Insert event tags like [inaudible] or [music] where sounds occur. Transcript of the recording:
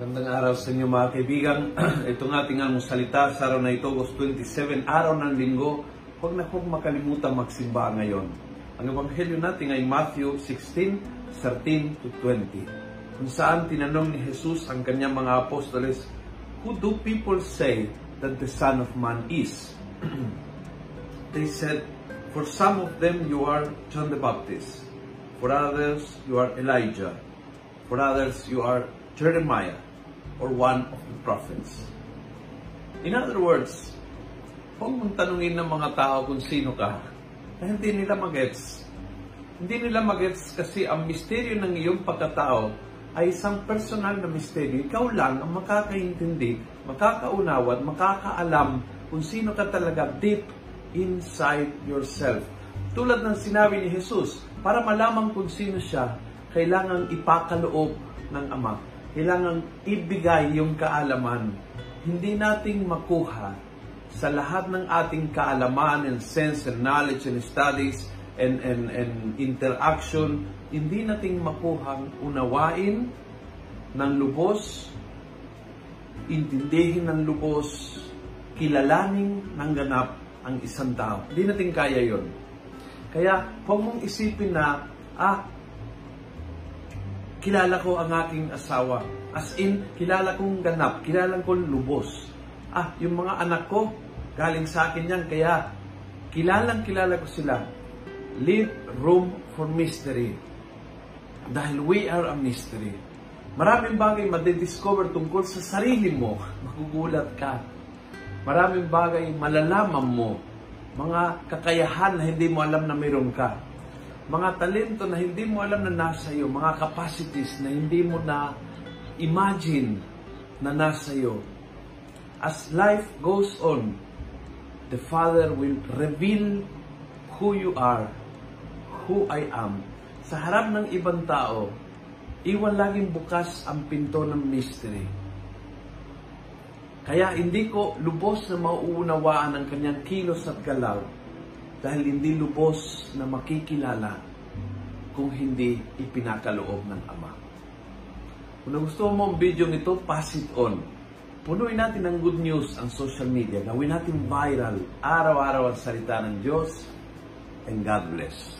sa inyo mga kaibigan. [clears throat] Itong ating ang salita sa araw na ito, August 27, araw ng linggo. Huwag na huwag makalimutan magsimba ngayon. Ang ebanghelyo natin ay Matthew 16, 13 to 20. Kung saan tinanong ni Jesus ang kanyang mga apostoles, Who do people say that the Son of Man is? [clears throat] They said, For some of them you are John the Baptist. For others you are Elijah. For others you are Jeremiah or one of the prophets. In other words, huwag mong ng mga tao kung sino ka, na hindi nila magets. Hindi nila magets kasi ang misteryo ng iyong pagkatao ay isang personal na misteryo. Ikaw lang ang makakaintindi, makakaunawa, makakaalam kung sino ka talaga deep inside yourself. Tulad ng sinabi ni Jesus, para malaman kung sino siya, kailangan ipakaloob ng Ama kailangan ibigay yung kaalaman. Hindi nating makuha sa lahat ng ating kaalaman and sense and knowledge and studies and, and, and interaction, hindi nating makuhang unawain ng lubos, intindihin ng lubos, kilalaning ng ganap ang isang tao. Hindi natin kaya yon. Kaya, huwag mong isipin na, ah, kilala ko ang aking asawa. As in, kilala kong ganap, kilala kong lubos. Ah, yung mga anak ko, galing sa akin yan, kaya kilalang kilala ko sila. Leave room for mystery. Dahil we are a mystery. Maraming bagay madidiscover tungkol sa sarili mo. [laughs] Magugulat ka. Maraming bagay malalaman mo. Mga kakayahan na hindi mo alam na mayroon ka mga talento na hindi mo alam na nasa iyo, mga capacities na hindi mo na imagine na nasa iyo. As life goes on, the Father will reveal who you are, who I am. Sa harap ng ibang tao, iwan laging bukas ang pinto ng mystery. Kaya hindi ko lubos na mauunawaan ang kanyang kilos at galaw dahil hindi lubos na makikilala kung hindi ipinakaloob ng Ama. Kung nagustuhan mo ang video ito, pass it on. Punuin natin ng good news ang social media. Gawin natin viral. Araw-araw ang salita ng Diyos. And God bless.